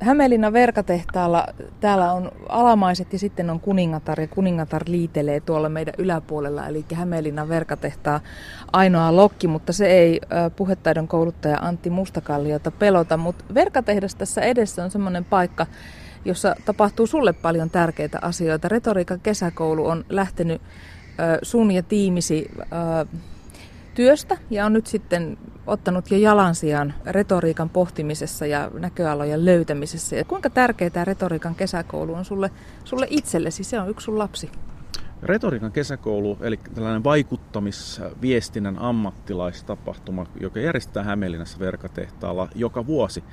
Hämeenlinnan verkatehtaalla täällä on alamaiset ja sitten on kuningatar ja kuningatar liitelee tuolla meidän yläpuolella. Eli Hämeenlinnan verkatehtaa ainoa lokki, mutta se ei puhetaidon kouluttaja Antti Mustakalliota pelota. Mutta verkatehdas tässä edessä on semmoinen paikka, jossa tapahtuu sulle paljon tärkeitä asioita. Retoriikan kesäkoulu on lähtenyt sun ja tiimisi työstä ja on nyt sitten ottanut jo jalansijan retoriikan pohtimisessa ja näköalojen löytämisessä. Ja kuinka tärkeää tämä retoriikan kesäkoulu on sulle, sulle itsellesi? Se on yksi sun lapsi. Retoriikan kesäkoulu, eli tällainen vaikuttamisviestinnän ammattilaistapahtuma, joka järjestetään Hämeenlinnassa verkatehtaalla joka vuosi,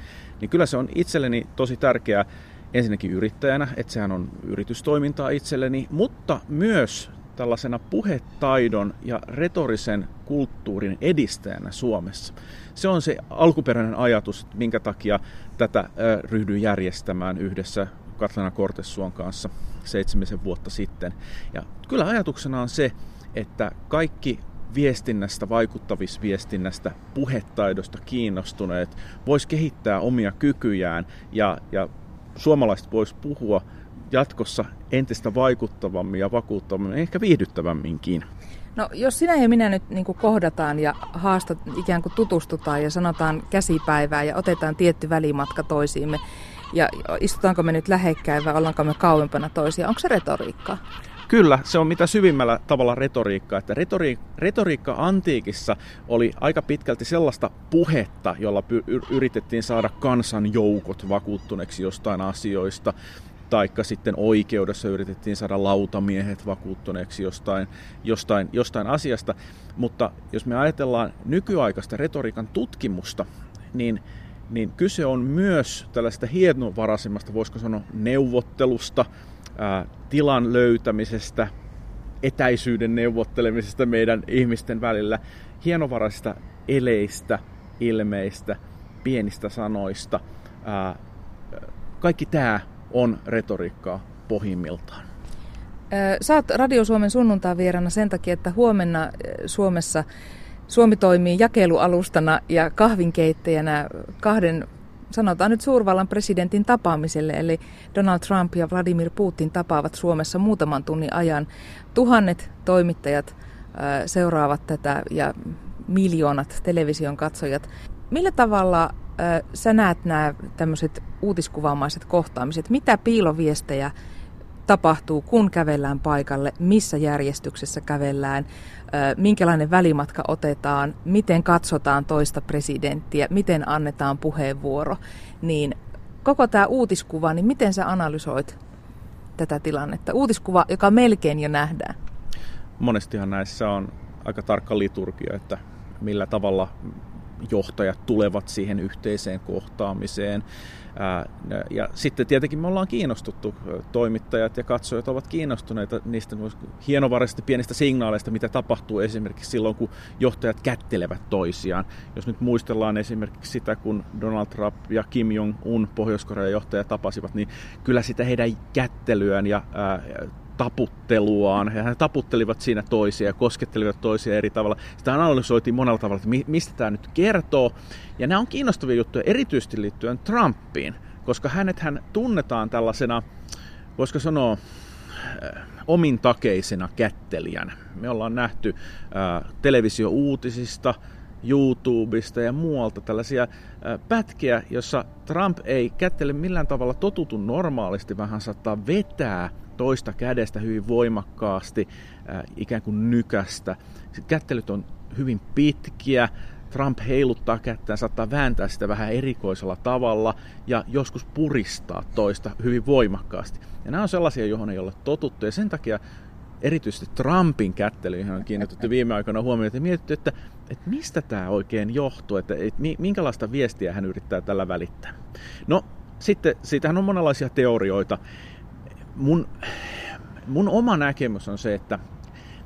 niin kyllä se on itselleni tosi tärkeää ensinnäkin yrittäjänä, että sehän on yritystoimintaa itselleni, mutta myös tällaisena puhetaidon ja retorisen kulttuurin edistäjänä Suomessa. Se on se alkuperäinen ajatus, minkä takia tätä ryhdyin järjestämään yhdessä Katlana Kortessuon kanssa seitsemisen vuotta sitten. Ja kyllä ajatuksena on se, että kaikki viestinnästä, vaikuttavisviestinnästä, puhetaidosta kiinnostuneet vois kehittää omia kykyjään ja, ja suomalaiset vois puhua jatkossa entistä vaikuttavammin ja vakuuttavammin, ehkä viihdyttävämminkin. No jos sinä ja minä nyt niin kohdataan ja haastat, ikään kuin tutustutaan ja sanotaan käsipäivää ja otetaan tietty välimatka toisiimme, ja istutaanko me nyt lähekkäin vai ollaanko me kauempana toisia, onko se retoriikkaa? Kyllä, se on mitä syvimmällä tavalla retoriikkaa. Että retori, retoriikka antiikissa oli aika pitkälti sellaista puhetta, jolla py, yritettiin saada kansanjoukot vakuuttuneeksi jostain asioista taikka sitten oikeudessa yritettiin saada lautamiehet vakuuttuneeksi jostain, jostain, jostain asiasta. Mutta jos me ajatellaan nykyaikaista retoriikan tutkimusta, niin, niin kyse on myös tällaista hienovaraisemmasta, voisiko sanoa, neuvottelusta, ää, tilan löytämisestä, etäisyyden neuvottelemisesta meidän ihmisten välillä, hienovaraisista eleistä, ilmeistä, pienistä sanoista. Ää, kaikki tämä on retoriikkaa pohjimmiltaan. Oot Radio Suomen sunnuntaa vierana sen takia, että huomenna Suomessa Suomi toimii jakelualustana ja kahvinkeittäjänä kahden, sanotaan nyt suurvallan presidentin tapaamiselle. Eli Donald Trump ja Vladimir Putin tapaavat Suomessa muutaman tunnin ajan. Tuhannet toimittajat seuraavat tätä ja miljoonat television katsojat. Millä tavalla sä näet nämä tämmöiset uutiskuvaamaiset kohtaamiset? Mitä piiloviestejä tapahtuu, kun kävellään paikalle, missä järjestyksessä kävellään, minkälainen välimatka otetaan, miten katsotaan toista presidenttiä, miten annetaan puheenvuoro, niin koko tämä uutiskuva, niin miten sä analysoit tätä tilannetta? Uutiskuva, joka melkein jo nähdään. Monestihan näissä on aika tarkka liturgia, että millä tavalla johtajat tulevat siihen yhteiseen kohtaamiseen. Ja sitten tietenkin me ollaan kiinnostuttu, toimittajat ja katsojat ovat kiinnostuneita niistä hienovaraisista pienistä signaaleista, mitä tapahtuu esimerkiksi silloin, kun johtajat kättelevät toisiaan. Jos nyt muistellaan esimerkiksi sitä, kun Donald Trump ja Kim Jong-un, Pohjois-Korean johtaja, tapasivat, niin kyllä sitä heidän kättelyään ja taputteluaan. Ja he taputtelivat siinä toisia ja koskettelivat toisia eri tavalla. Sitä analysoitiin monella tavalla, että mistä tämä nyt kertoo. Ja nämä on kiinnostavia juttuja erityisesti liittyen Trumpiin, koska hänet hän tunnetaan tällaisena, voisiko sanoa, äh, omintakeisena kättelijänä. Me ollaan nähty äh, televisio-uutisista, YouTubesta ja muualta tällaisia äh, pätkiä, jossa Trump ei kättele millään tavalla totutu normaalisti, vaan hän saattaa vetää toista kädestä hyvin voimakkaasti, äh, ikään kuin nykästä. Kättelyt on hyvin pitkiä, Trump heiluttaa kättään, saattaa vääntää sitä vähän erikoisella tavalla ja joskus puristaa toista hyvin voimakkaasti. Ja nämä on sellaisia, johon ei ole totuttu ja sen takia erityisesti Trumpin kättelyihin on kiinnitetty viime aikoina huomioon, ja mietitty, että, että mistä tämä oikein johtuu, että, että minkälaista viestiä hän yrittää tällä välittää. No, sitten siitähän on monenlaisia teorioita mun, mun oma näkemys on se, että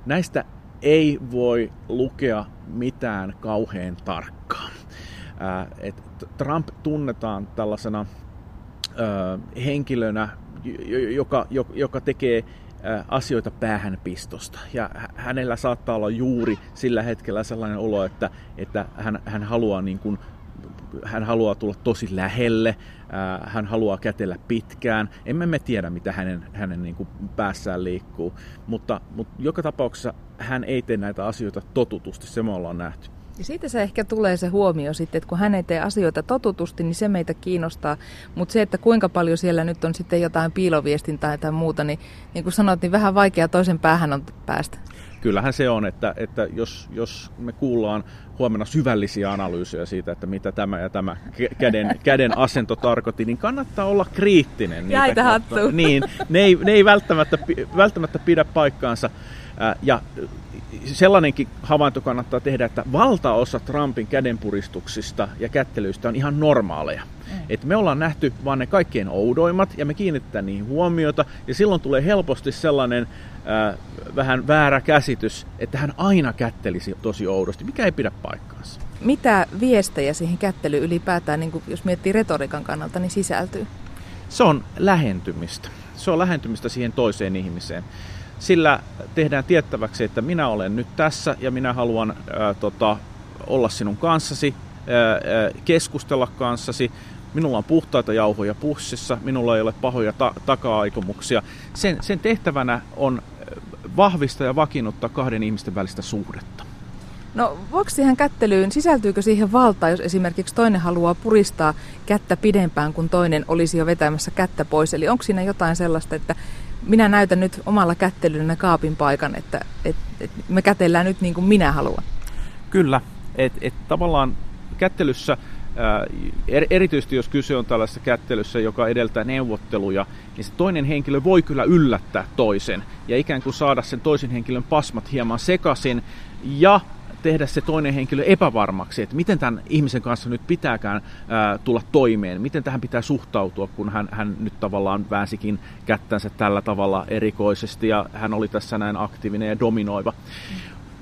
näistä ei voi lukea mitään kauhean tarkkaa. Äh, et Trump tunnetaan tällaisena äh, henkilönä, joka, joka tekee äh, asioita päähänpistosta. Ja hänellä saattaa olla juuri sillä hetkellä sellainen olo, että, että hän, hän haluaa niin kuin hän haluaa tulla tosi lähelle, hän haluaa kätellä pitkään. Emme me tiedä, mitä hänen, hänen niin kuin päässään liikkuu, mutta, mutta joka tapauksessa hän ei tee näitä asioita totutusti, se me ollaan nähty. Ja siitä se ehkä tulee se huomio sitten, että kun hän ei tee asioita totutusti, niin se meitä kiinnostaa. Mutta se, että kuinka paljon siellä nyt on sitten jotain piiloviestintää tai muuta, niin niin kuin sanoit, niin vähän vaikea toisen päähän on päästä. Kyllähän se on, että, että jos, jos me kuullaan huomenna syvällisiä analyysejä siitä, että mitä tämä ja tämä käden, käden asento tarkoitti, niin kannattaa olla kriittinen. Jäitä hattu. Niin, ne ei, ne ei välttämättä, välttämättä pidä paikkaansa. Ja sellainenkin havainto kannattaa tehdä, että valtaosa Trumpin kädenpuristuksista ja kättelyistä on ihan normaaleja. Mm. Et me ollaan nähty vaan ne kaikkein oudoimmat ja me kiinnitetään niihin huomiota ja silloin tulee helposti sellainen äh, vähän väärä käsitys, että hän aina kättelisi tosi oudosti, mikä ei pidä paikkaansa. Mitä viestejä siihen kättelyyn ylipäätään, niin jos miettii retoriikan kannalta, niin sisältyy? Se on lähentymistä. Se on lähentymistä siihen toiseen ihmiseen sillä tehdään tiettäväksi, että minä olen nyt tässä ja minä haluan ää, tota, olla sinun kanssasi, ää, keskustella kanssasi. Minulla on puhtaita jauhoja pussissa, minulla ei ole pahoja ta- taka-aikomuksia. Sen, sen tehtävänä on vahvistaa ja vakiinnuttaa kahden ihmisten välistä suhdetta. No voiko siihen kättelyyn, sisältyykö siihen valtaa, jos esimerkiksi toinen haluaa puristaa kättä pidempään kuin toinen olisi jo vetämässä kättä pois? Eli onko siinä jotain sellaista, että minä näytän nyt omalla kättelyllä kaapin paikan, että et, et me kätellään nyt niin kuin minä haluan. Kyllä, että et tavallaan kättelyssä, erityisesti jos kyse on tällaisessa kättelyssä, joka edeltää neuvotteluja, niin se toinen henkilö voi kyllä yllättää toisen ja ikään kuin saada sen toisen henkilön pasmat hieman sekaisin ja tehdä se toinen henkilö epävarmaksi, että miten tämän ihmisen kanssa nyt pitääkään ää, tulla toimeen, miten tähän pitää suhtautua, kun hän, hän nyt tavallaan väänsikin kättänsä tällä tavalla erikoisesti ja hän oli tässä näin aktiivinen ja dominoiva.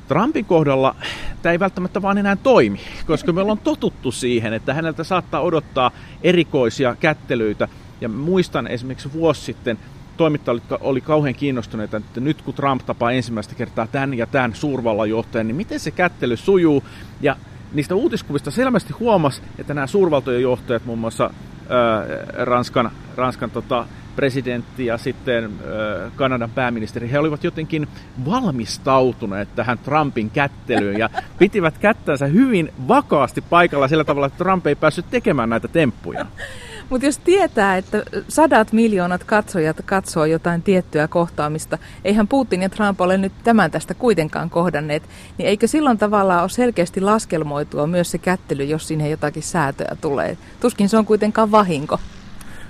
Trumpin kohdalla tämä ei välttämättä vaan enää toimi, koska me ollaan totuttu siihen, että häneltä saattaa odottaa erikoisia kättelyitä. Ja muistan esimerkiksi vuosi sitten toimittajat oli kauhean kiinnostuneita, että nyt kun Trump tapaa ensimmäistä kertaa tämän ja tämän suurvallan niin miten se kättely sujuu. Ja niistä uutiskuvista selvästi huomasi, että nämä suurvaltojen johtajat, muun muassa ää, Ranskan, Ranskan tota, presidentti ja sitten Kanadan pääministeri, he olivat jotenkin valmistautuneet tähän Trumpin kättelyyn ja pitivät kättänsä hyvin vakaasti paikalla sillä tavalla, että Trump ei päässyt tekemään näitä temppuja. Mutta jos tietää, että sadat miljoonat katsojat katsoo jotain tiettyä kohtaamista, eihän Putin ja Trump ole nyt tämän tästä kuitenkaan kohdanneet, niin eikö silloin tavallaan ole selkeästi laskelmoitua myös se kättely, jos sinne jotakin säätöä tulee? Tuskin se on kuitenkaan vahinko.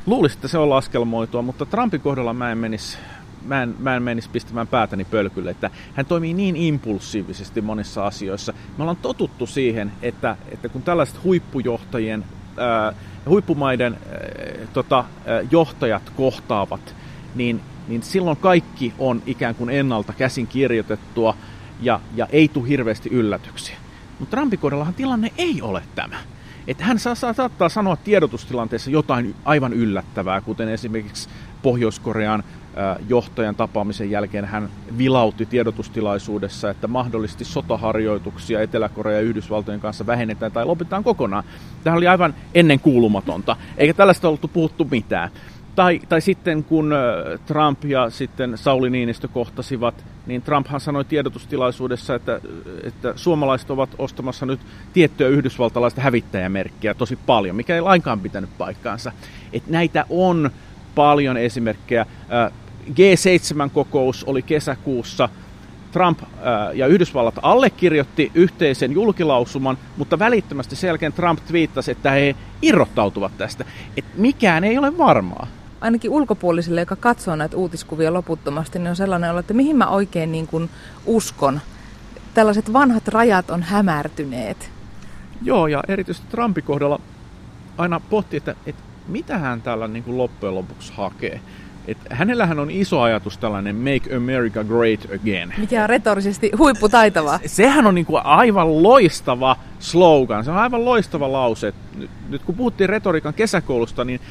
Luulisin, että se on laskelmoitua, mutta Trumpin kohdalla mä en menisi mä en, mä en menisi pistämään päätäni pölkylle, että hän toimii niin impulsiivisesti monissa asioissa. Me ollaan totuttu siihen, että, että kun tällaiset huippujohtajien ää, huippumaiden äh, tota, äh, johtajat kohtaavat, niin, niin silloin kaikki on ikään kuin ennalta käsin kirjoitettua ja, ja ei tule hirveästi yllätyksiä. Mutta Trumpin kohdallahan tilanne ei ole tämä. Että hän saa, saattaa sanoa tiedotustilanteessa jotain aivan yllättävää, kuten esimerkiksi Pohjois-Korean johtajan tapaamisen jälkeen hän vilautti tiedotustilaisuudessa, että mahdollisesti sotaharjoituksia Etelä-Korea ja Yhdysvaltojen kanssa vähennetään tai lopetetaan kokonaan. Tämä oli aivan ennen kuulumatonta, eikä tällaista ollut puhuttu mitään. Tai, tai sitten kun Trump ja sitten Sauli Niinistö kohtasivat, niin Trumphan sanoi tiedotustilaisuudessa, että, että suomalaiset ovat ostamassa nyt tiettyä yhdysvaltalaista hävittäjämerkkiä tosi paljon, mikä ei lainkaan pitänyt paikkaansa. Että näitä on paljon esimerkkejä. G7-kokous oli kesäkuussa. Trump ja Yhdysvallat allekirjoitti yhteisen julkilausuman, mutta välittömästi sen jälkeen Trump twiittasi, että he irrottautuvat tästä. Et mikään ei ole varmaa. Ainakin ulkopuolisille, joka katsoo näitä uutiskuvia loputtomasti, niin on sellainen olo, että mihin mä oikein niin kuin uskon. Tällaiset vanhat rajat on hämärtyneet. Joo, ja erityisesti Trumpin kohdalla aina pohti, että, että mitä hän täällä niin kuin loppujen lopuksi hakee. Et hänellähän on iso ajatus tällainen Make America Great Again. Mikä on retorisesti huipputaitava. Se, sehän on niin kuin aivan loistava slogan. Se on aivan loistava lause. Nyt, nyt kun puhuttiin retoriikan kesäkoulusta, niin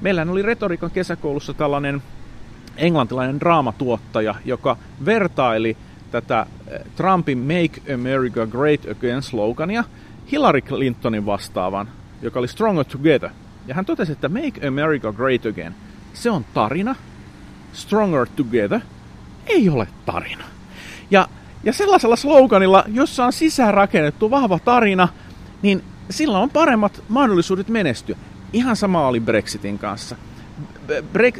meillähän oli retoriikan kesäkoulussa tällainen englantilainen draamatuottaja, joka vertaili tätä eh, Trumpin Make America Great Again slogania Hillary Clintonin vastaavan joka oli Stronger Together. Ja hän totesi, että Make America Great Again, se on tarina. Stronger Together ei ole tarina. Ja, ja sellaisella sloganilla, jossa on sisään rakennettu vahva tarina, niin sillä on paremmat mahdollisuudet menestyä. Ihan sama oli Brexitin kanssa.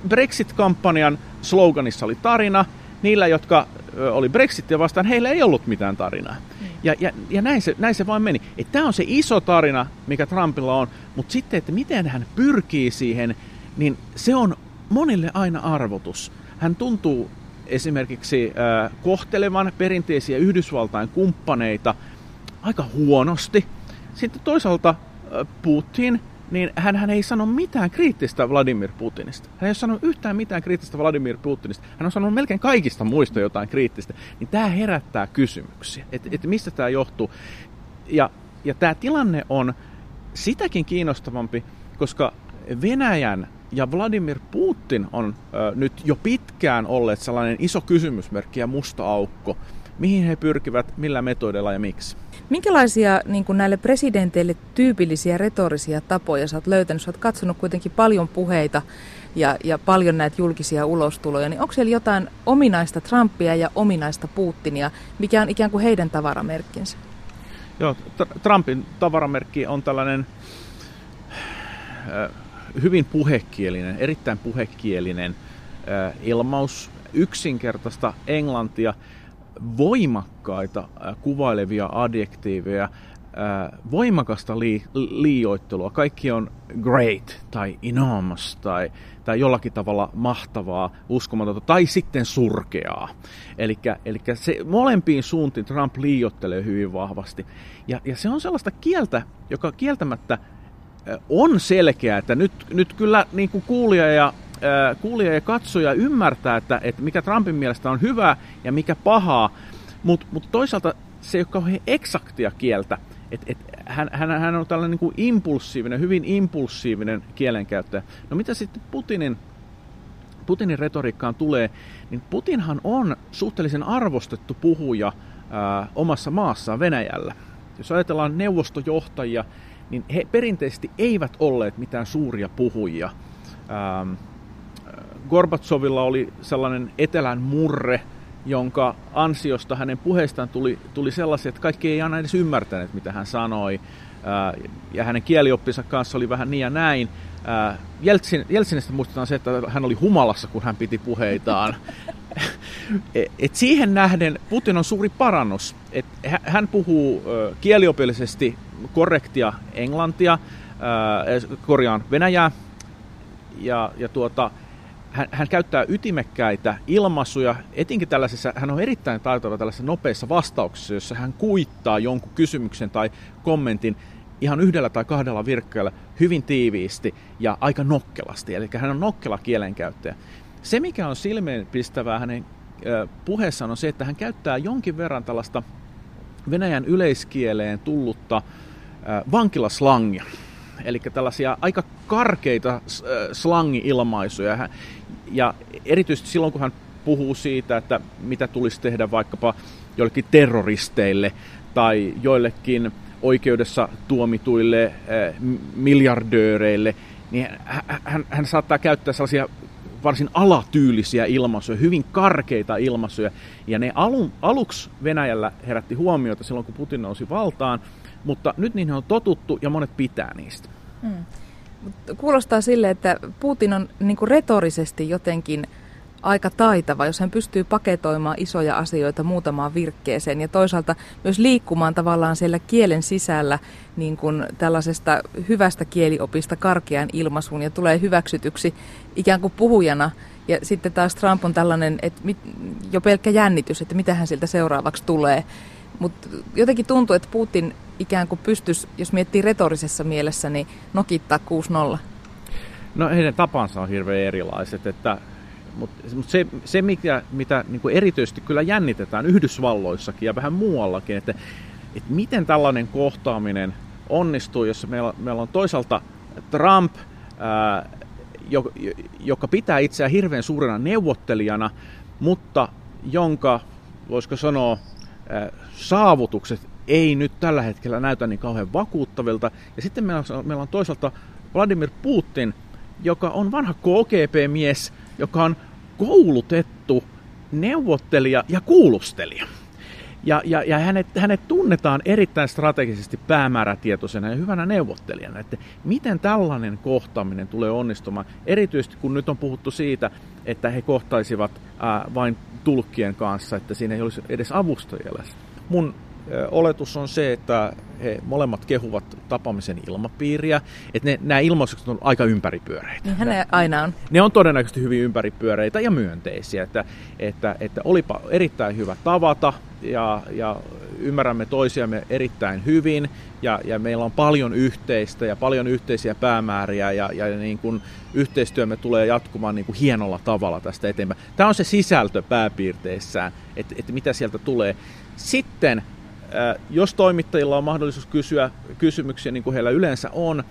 Brexit-kampanjan sloganissa oli tarina. Niillä, jotka oli Brexitia vastaan, heillä ei ollut mitään tarinaa. Mm. Ja, ja, ja näin, se, näin se vain meni. Tämä on se iso tarina, mikä Trumpilla on, mutta sitten, että miten hän pyrkii siihen, niin se on monille aina arvotus. Hän tuntuu esimerkiksi äh, kohtelevan perinteisiä Yhdysvaltain kumppaneita aika huonosti. Sitten toisaalta äh, Putin – niin hän, hän ei sano mitään kriittistä Vladimir Putinista. Hän ei ole sanonut yhtään mitään kriittistä Vladimir Putinista. Hän on sanonut melkein kaikista muista jotain kriittistä. Niin tämä herättää kysymyksiä, että et mistä tämä johtuu. Ja, ja tämä tilanne on sitäkin kiinnostavampi, koska Venäjän ja Vladimir Putin on ö, nyt jo pitkään olleet sellainen iso kysymysmerkki ja musta aukko. Mihin he pyrkivät, millä metodeilla ja miksi? Minkälaisia niin kuin näille presidenteille tyypillisiä retorisia tapoja sä oot löytänyt? Sä oot katsonut kuitenkin paljon puheita ja, ja paljon näitä julkisia ulostuloja, niin onko siellä jotain ominaista Trumpia ja ominaista Putinia, mikä on ikään kuin heidän tavaramerkkinsä? Joo, Trumpin tavaramerkki on tällainen äh, hyvin puhekielinen, erittäin puhekielinen äh, ilmaus, yksinkertaista englantia, voimakkaita äh, kuvailevia adjektiiveja, äh, voimakasta lii, liioittelua. Kaikki on great tai enormous tai, tai jollakin tavalla mahtavaa, uskomatonta tai sitten surkeaa. Eli se molempiin suuntiin Trump liiottelee hyvin vahvasti. Ja, ja se on sellaista kieltä, joka kieltämättä äh, on selkeä, että nyt, nyt kyllä niin kuin kuulija ja kuulija ja katsoja ymmärtää, että, että mikä Trumpin mielestä on hyvää ja mikä pahaa, mutta mut toisaalta se ei ole kauhean eksaktia kieltä. Et, et, hän, hän, hän on tällainen niin kuin impulsiivinen, hyvin impulsiivinen kielenkäyttäjä. No mitä sitten Putinin, Putinin retoriikkaan tulee, niin Putinhan on suhteellisen arvostettu puhuja ää, omassa maassaan Venäjällä. Jos ajatellaan neuvostojohtajia, niin he perinteisesti eivät olleet mitään suuria puhujia. Ähm, Gorbatsovilla oli sellainen etelän murre, jonka ansiosta hänen puheistaan tuli, tuli sellaisia, että kaikki ei aina edes ymmärtäneet, mitä hän sanoi. Ja hänen kielioppinsa kanssa oli vähän niin ja näin. Jeltsin, Jeltsinistä muistetaan se, että hän oli humalassa, kun hän piti puheitaan. E, et siihen nähden Putin on suuri parannus. Et hän puhuu kieliopillisesti korrektia englantia, korjaan venäjää, ja, ja tuota, hän, hän käyttää ytimekkäitä ilmaisuja, etenkin tällaisessa, hän on erittäin taitava tällaisessa nopeissa vastauksissa, jossa hän kuittaa jonkun kysymyksen tai kommentin ihan yhdellä tai kahdella virkkeellä hyvin tiiviisti ja aika nokkelasti. Eli hän on nokkela kielenkäyttäjä. Se, mikä on silmeenpistävää hänen puheessaan, on se, että hän käyttää jonkin verran tällaista Venäjän yleiskieleen tullutta vankilaslangia. Eli tällaisia aika karkeita slangi-ilmaisuja. Ja erityisesti silloin, kun hän puhuu siitä, että mitä tulisi tehdä vaikkapa joillekin terroristeille tai joillekin oikeudessa tuomituille äh, miljardööreille, niin hän, hän saattaa käyttää sellaisia varsin alatyylisiä ilmaisuja, hyvin karkeita ilmaisuja. Ja ne alun, aluksi Venäjällä herätti huomiota silloin, kun Putin nousi valtaan, mutta nyt niihin on totuttu ja monet pitää niistä. Hmm. Kuulostaa sille, että Putin on niin kuin retorisesti jotenkin aika taitava, jos hän pystyy paketoimaan isoja asioita muutamaan virkkeeseen ja toisaalta myös liikkumaan tavallaan siellä kielen sisällä niin kuin tällaisesta hyvästä kieliopista karkean ilmaisuun ja tulee hyväksytyksi ikään kuin puhujana. Ja sitten taas Trump on tällainen, että jo pelkkä jännitys, että mitä hän siltä seuraavaksi tulee. Mutta jotenkin tuntuu, että Putin ikään kuin pystyisi, jos miettii retorisessa mielessä, niin nokittaa 6-0? No heidän tapansa on hirveän erilaiset, että mutta mut se, se, mikä, mitä niin kuin erityisesti kyllä jännitetään Yhdysvalloissakin ja vähän muuallakin, että, että miten tällainen kohtaaminen onnistuu, jos meillä, meillä on toisaalta Trump, ää, joka pitää itseään hirveän suurena neuvottelijana, mutta jonka, voisiko sanoa, saavutukset ei nyt tällä hetkellä näytä niin kauhean vakuuttavilta. Ja sitten meillä on, meillä on toisaalta Vladimir Putin, joka on vanha KGP-mies, joka on koulutettu neuvottelija ja kuulustelija. Ja, ja, ja hänet, hänet tunnetaan erittäin strategisesti päämäärätietoisena ja hyvänä neuvottelijana. Että miten tällainen kohtaaminen tulee onnistumaan, erityisesti kun nyt on puhuttu siitä, että he kohtaisivat ää, vain tulkkien kanssa, että siinä ei olisi edes avustajia Mun oletus on se, että he molemmat kehuvat tapaamisen ilmapiiriä, että ne, nämä ilmaukset on aika ympäripyöreitä. Niinhän ne aina on. Ne on todennäköisesti hyvin ympäripyöreitä ja myönteisiä, että, että, että olipa erittäin hyvä tavata ja, ja ymmärrämme toisiamme erittäin hyvin ja, ja meillä on paljon yhteistä ja paljon yhteisiä päämääriä ja, ja niin kuin yhteistyömme tulee jatkumaan niin kuin hienolla tavalla tästä eteenpäin. Tämä on se sisältö pääpiirteissään, että, että mitä sieltä tulee. Sitten jos toimittajilla on mahdollisuus kysyä kysymyksiä, niin kuin heillä yleensä on,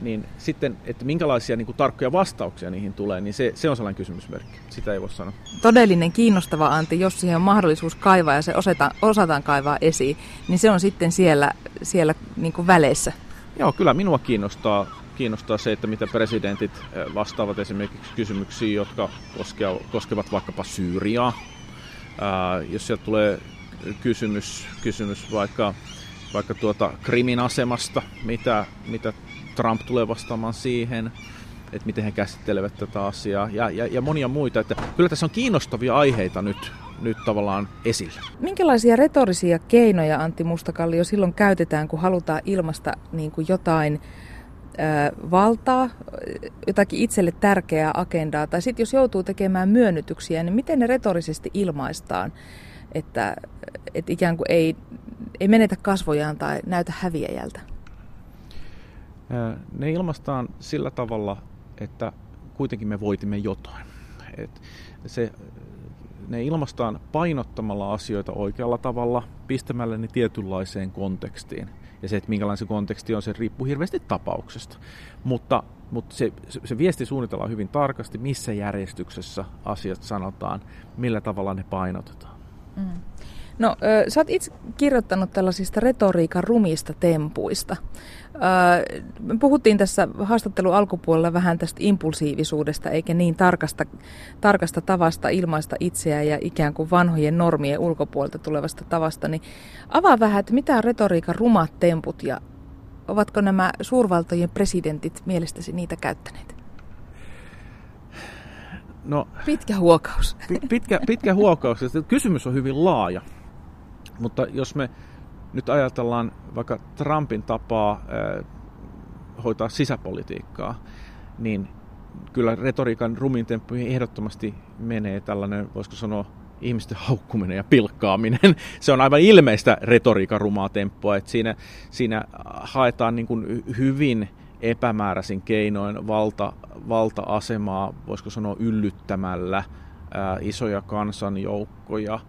niin sitten, että minkälaisia niin kuin, tarkkoja vastauksia niihin tulee, niin se, se on sellainen kysymysmerkki. Sitä ei voi sanoa. Todellinen kiinnostava anti, jos siihen on mahdollisuus kaivaa ja se osata, osataan kaivaa esiin, niin se on sitten siellä, siellä niin kuin väleissä. Joo, kyllä minua kiinnostaa, kiinnostaa se, että mitä presidentit vastaavat esimerkiksi kysymyksiin, jotka koskevat vaikkapa Syyriaa. jos sieltä tulee kysymys, kysymys vaikka, vaikka tuota Krimin asemasta, mitä, mitä Trump tulee vastaamaan siihen, että miten he käsittelevät tätä asiaa ja, ja, ja monia muita. Että kyllä tässä on kiinnostavia aiheita nyt, nyt tavallaan esillä. Minkälaisia retorisia keinoja Antti Mustakallio silloin käytetään, kun halutaan ilmasta niin kuin jotain ö, valtaa, jotakin itselle tärkeää agendaa, tai sitten jos joutuu tekemään myönnytyksiä, niin miten ne retorisesti ilmaistaan? että, että ikään kuin ei, ei menetä kasvojaan tai näytä häviäjältä? Ne ilmastaan sillä tavalla, että kuitenkin me voitimme jotain. Et se, ne ilmastaan painottamalla asioita oikealla tavalla, pistämällä ne tietynlaiseen kontekstiin. Ja se, että minkälainen se konteksti on, se riippuu hirveästi tapauksesta. Mutta, mutta se, se viesti suunnitellaan hyvin tarkasti, missä järjestyksessä asiat sanotaan, millä tavalla ne painotetaan. Mm. No, sä oot itse kirjoittanut tällaisista retoriikan rumista tempuista. Me puhuttiin tässä haastattelun alkupuolella vähän tästä impulsiivisuudesta, eikä niin tarkasta, tarkasta tavasta ilmaista itseään ja ikään kuin vanhojen normien ulkopuolelta tulevasta tavasta. Niin avaa vähän, että mitä on retoriikan rumat temput ja ovatko nämä suurvaltojen presidentit mielestäsi niitä käyttäneet? No, pitkä huokaus. Pitkä, pitkä huokaus. Kysymys on hyvin laaja. Mutta jos me nyt ajatellaan vaikka Trumpin tapaa äh, hoitaa sisäpolitiikkaa, niin kyllä retoriikan rumin temppuihin ehdottomasti menee tällainen, voisiko sanoa, ihmisten haukkuminen ja pilkkaaminen. Se on aivan ilmeistä retoriikan rumaa temppua, että siinä, siinä haetaan niin kuin hyvin epämääräisin keinoin valta, valta-asemaa, voisiko sanoa yllyttämällä ää, isoja kansanjoukkoja ää,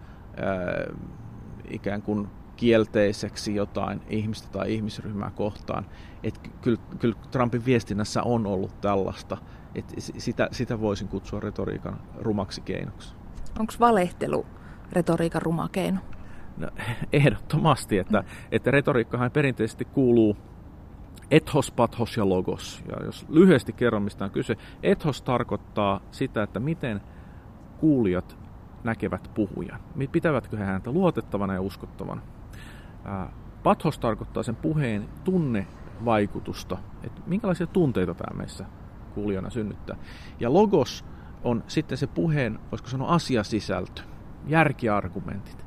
ikään kuin kielteiseksi jotain ihmistä tai ihmisryhmää kohtaan. Et kyllä, kyllä Trumpin viestinnässä on ollut tällaista. Et sitä, sitä voisin kutsua retoriikan rumaksi keinoksi. Onko valehtelu retoriikan ruma keino? No, ehdottomasti, että, mm. että retoriikkahan perinteisesti kuuluu ethos, pathos ja logos. Ja jos lyhyesti kerron, mistä on kyse, ethos tarkoittaa sitä, että miten kuulijat näkevät puhujan. Pitävätkö he häntä luotettavana ja uskottavana. Pathos tarkoittaa sen puheen tunnevaikutusta, että minkälaisia tunteita tämä meissä kuulijana synnyttää. Ja logos on sitten se puheen, voisiko sanoa asiasisältö, järkiargumentit.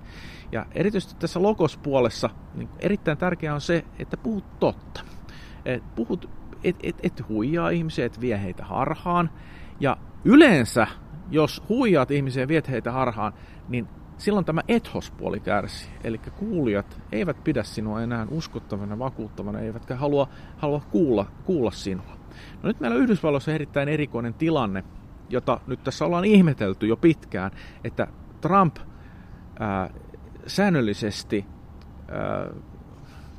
Ja erityisesti tässä logospuolessa niin erittäin tärkeää on se, että puhut totta et puhut, et, et, et huijaa ihmisiä, et vie heitä harhaan. Ja yleensä, jos huijaat ihmisiä ja viet heitä harhaan, niin silloin tämä ethospuoli kärsii. Eli kuulijat eivät pidä sinua enää uskottavana, vakuuttavana, eivätkä halua, halua kuulla, kuulla sinua. No nyt meillä on Yhdysvalloissa erittäin erikoinen tilanne, jota nyt tässä ollaan ihmetelty jo pitkään, että Trump ää, säännöllisesti ää,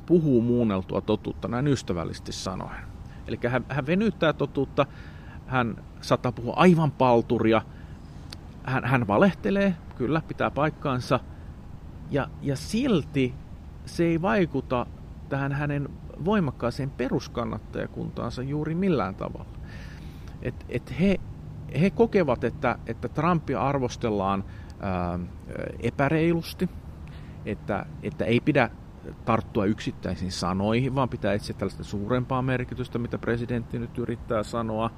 puhuu muunneltua totuutta, näin ystävällisesti sanoen. Eli hän, hän venyttää totuutta, hän saattaa puhua aivan palturia, hän, hän valehtelee, kyllä, pitää paikkaansa, ja, ja silti se ei vaikuta tähän hänen voimakkaaseen peruskannattajakuntaansa juuri millään tavalla. Et, et he, he kokevat, että, että Trumpia arvostellaan ää, epäreilusti, että, että ei pidä tarttua yksittäisiin sanoihin, vaan pitää etsiä tällaista suurempaa merkitystä, mitä presidentti nyt yrittää sanoa.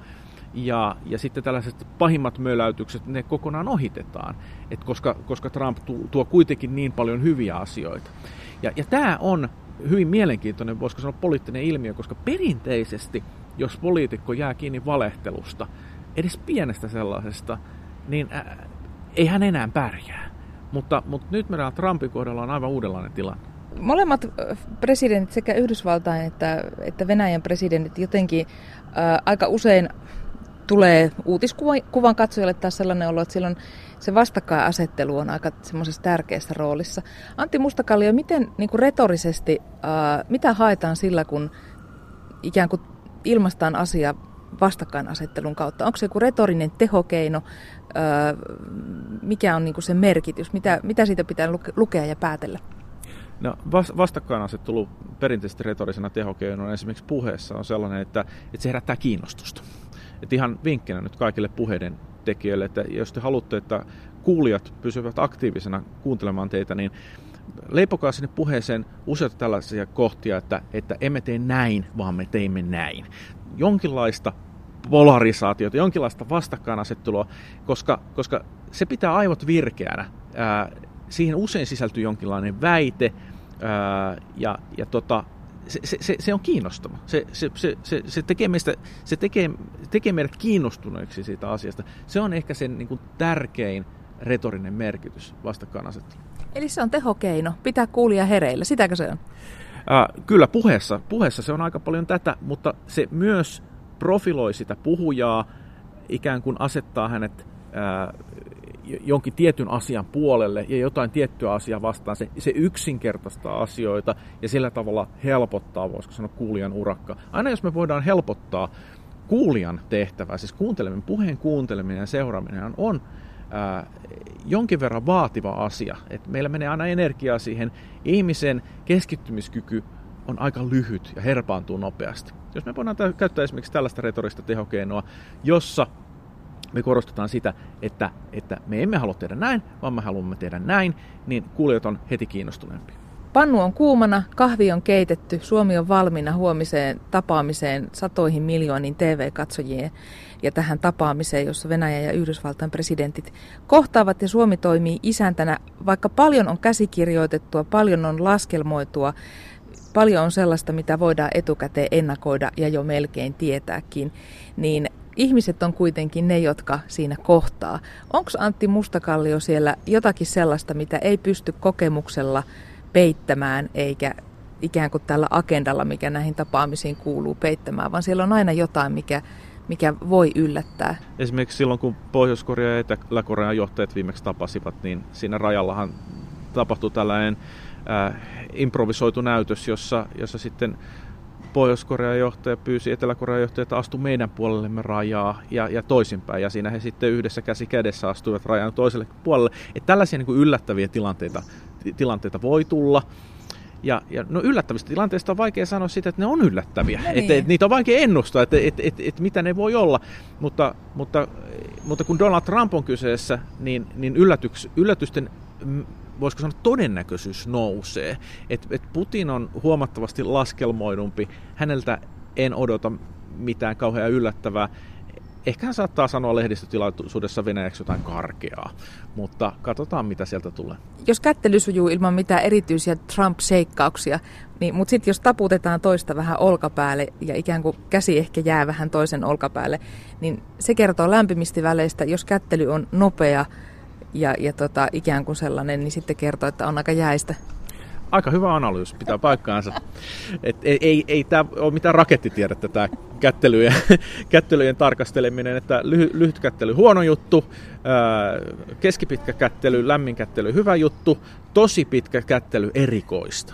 Ja, ja sitten tällaiset pahimmat möläytykset, ne kokonaan ohitetaan, Et koska, koska Trump tuo kuitenkin niin paljon hyviä asioita. Ja, ja tämä on hyvin mielenkiintoinen, voisiko sanoa poliittinen ilmiö, koska perinteisesti, jos poliitikko jää kiinni valehtelusta, edes pienestä sellaisesta, niin ää, ei hän enää pärjää. Mutta, mutta nyt meidän Trumpin kohdalla on aivan uudenlainen tilanne. Molemmat presidentit, sekä Yhdysvaltain että, että Venäjän presidentit, jotenkin ää, aika usein tulee uutiskuvan katsojalle taas sellainen olo, että silloin se vastakkainasettelu on aika semmoisessa tärkeässä roolissa. Antti Mustakallio, miten niin kuin retorisesti, ää, mitä haetaan sillä, kun ikään kuin ilmaistaan asia vastakkainasettelun kautta? Onko se joku retorinen tehokeino? Ää, mikä on niin kuin se merkitys? Mitä, mitä siitä pitää lukea ja päätellä? No, vastakkainasettelu perinteisesti retorisena tehokeinona esimerkiksi puheessa on sellainen, että, että se herättää kiinnostusta. Et ihan vinkkinä nyt kaikille puheiden tekijöille, että jos te haluatte, että kuulijat pysyvät aktiivisena kuuntelemaan teitä, niin leipokaa sinne puheeseen useita tällaisia kohtia, että, että emme tee näin, vaan me teimme näin. Jonkinlaista polarisaatiota, jonkinlaista vastakkainasettelua, koska, koska se pitää aivot virkeänä. Ää, siihen usein sisältyy jonkinlainen väite, ää, ja, ja tota, se, se, se on kiinnostava. Se, se, se, se, se, tekee, meistä, se tekee, tekee meidät kiinnostuneiksi siitä asiasta. Se on ehkä sen niin kuin, tärkein retorinen merkitys vastakkainasettelu. Eli se on tehokeino, pitää kuulia hereillä, sitäkö se on? Äh, kyllä, puheessa, puheessa se on aika paljon tätä, mutta se myös profiloi sitä puhujaa, ikään kuin asettaa hänet äh, jonkin tietyn asian puolelle ja jotain tiettyä asiaa vastaan. Se, se yksinkertaistaa asioita ja sillä tavalla helpottaa, voisiko sanoa, kuulijan urakka. Aina jos me voidaan helpottaa kuulijan tehtävää, siis kuunteleminen, puheen kuunteleminen ja seuraaminen on ää, jonkin verran vaativa asia. Et meillä menee aina energiaa siihen. Ihmisen keskittymiskyky on aika lyhyt ja herpaantuu nopeasti. Jos me voidaan käyttää esimerkiksi tällaista retorista tehokeinoa, jossa me korostetaan sitä, että, että me emme halua tehdä näin, vaan me haluamme tehdä näin, niin kuulijat on heti kiinnostuneempi. Pannu on kuumana, kahvi on keitetty, Suomi on valmiina huomiseen tapaamiseen satoihin miljoonin TV-katsojien ja tähän tapaamiseen, jossa Venäjä ja Yhdysvaltain presidentit kohtaavat ja Suomi toimii isäntänä. Vaikka paljon on käsikirjoitettua, paljon on laskelmoitua, paljon on sellaista, mitä voidaan etukäteen ennakoida ja jo melkein tietääkin, niin ihmiset on kuitenkin ne, jotka siinä kohtaa. Onko Antti Mustakallio siellä jotakin sellaista, mitä ei pysty kokemuksella peittämään, eikä ikään kuin tällä agendalla, mikä näihin tapaamisiin kuuluu, peittämään, vaan siellä on aina jotain, mikä, mikä voi yllättää. Esimerkiksi silloin, kun Pohjois-Korea ja Etelä-Korean johtajat viimeksi tapasivat, niin siinä rajallahan tapahtui tällainen äh, improvisoitu näytös, jossa, jossa sitten Pohjois-Korean johtaja pyysi Etelä-Korean johtaja, että astu meidän puolellemme rajaa ja, ja toisinpäin. Ja siinä he sitten yhdessä käsi kädessä astuivat rajan toiselle puolelle. Että tällaisia niin kuin yllättäviä tilanteita, tilanteita voi tulla. Ja, ja no yllättävistä tilanteista on vaikea sanoa sitä, että ne on yllättäviä. No niin. että, että niitä on vaikea ennustaa, että, että, että, että mitä ne voi olla. Mutta, mutta, mutta kun Donald Trump on kyseessä, niin, niin yllätyks, yllätysten voisiko sanoa, todennäköisyys nousee. Et, et Putin on huomattavasti laskelmoidumpi. Häneltä en odota mitään kauhean yllättävää. Ehkä hän saattaa sanoa lehdistötilaisuudessa venäjäksi jotain karkeaa, mutta katsotaan mitä sieltä tulee. Jos kättely sujuu ilman mitään erityisiä Trump-seikkauksia, niin, mutta sitten jos taputetaan toista vähän olkapäälle ja ikään kuin käsi ehkä jää vähän toisen olkapäälle, niin se kertoo lämpimistä väleistä, jos kättely on nopea, ja, ja tota, ikään kuin sellainen, niin sitten kertoo, että on aika jäistä. Aika hyvä analyysi, pitää paikkaansa. Et ei, ei, ei tämä ole mitään rakettitiedettä tämä kättelyjen, kättelyjen tarkasteleminen, että lyhy, lyhyt kättely huono juttu, keskipitkä kättely, lämmin kättely hyvä juttu, tosi pitkä kättely erikoista.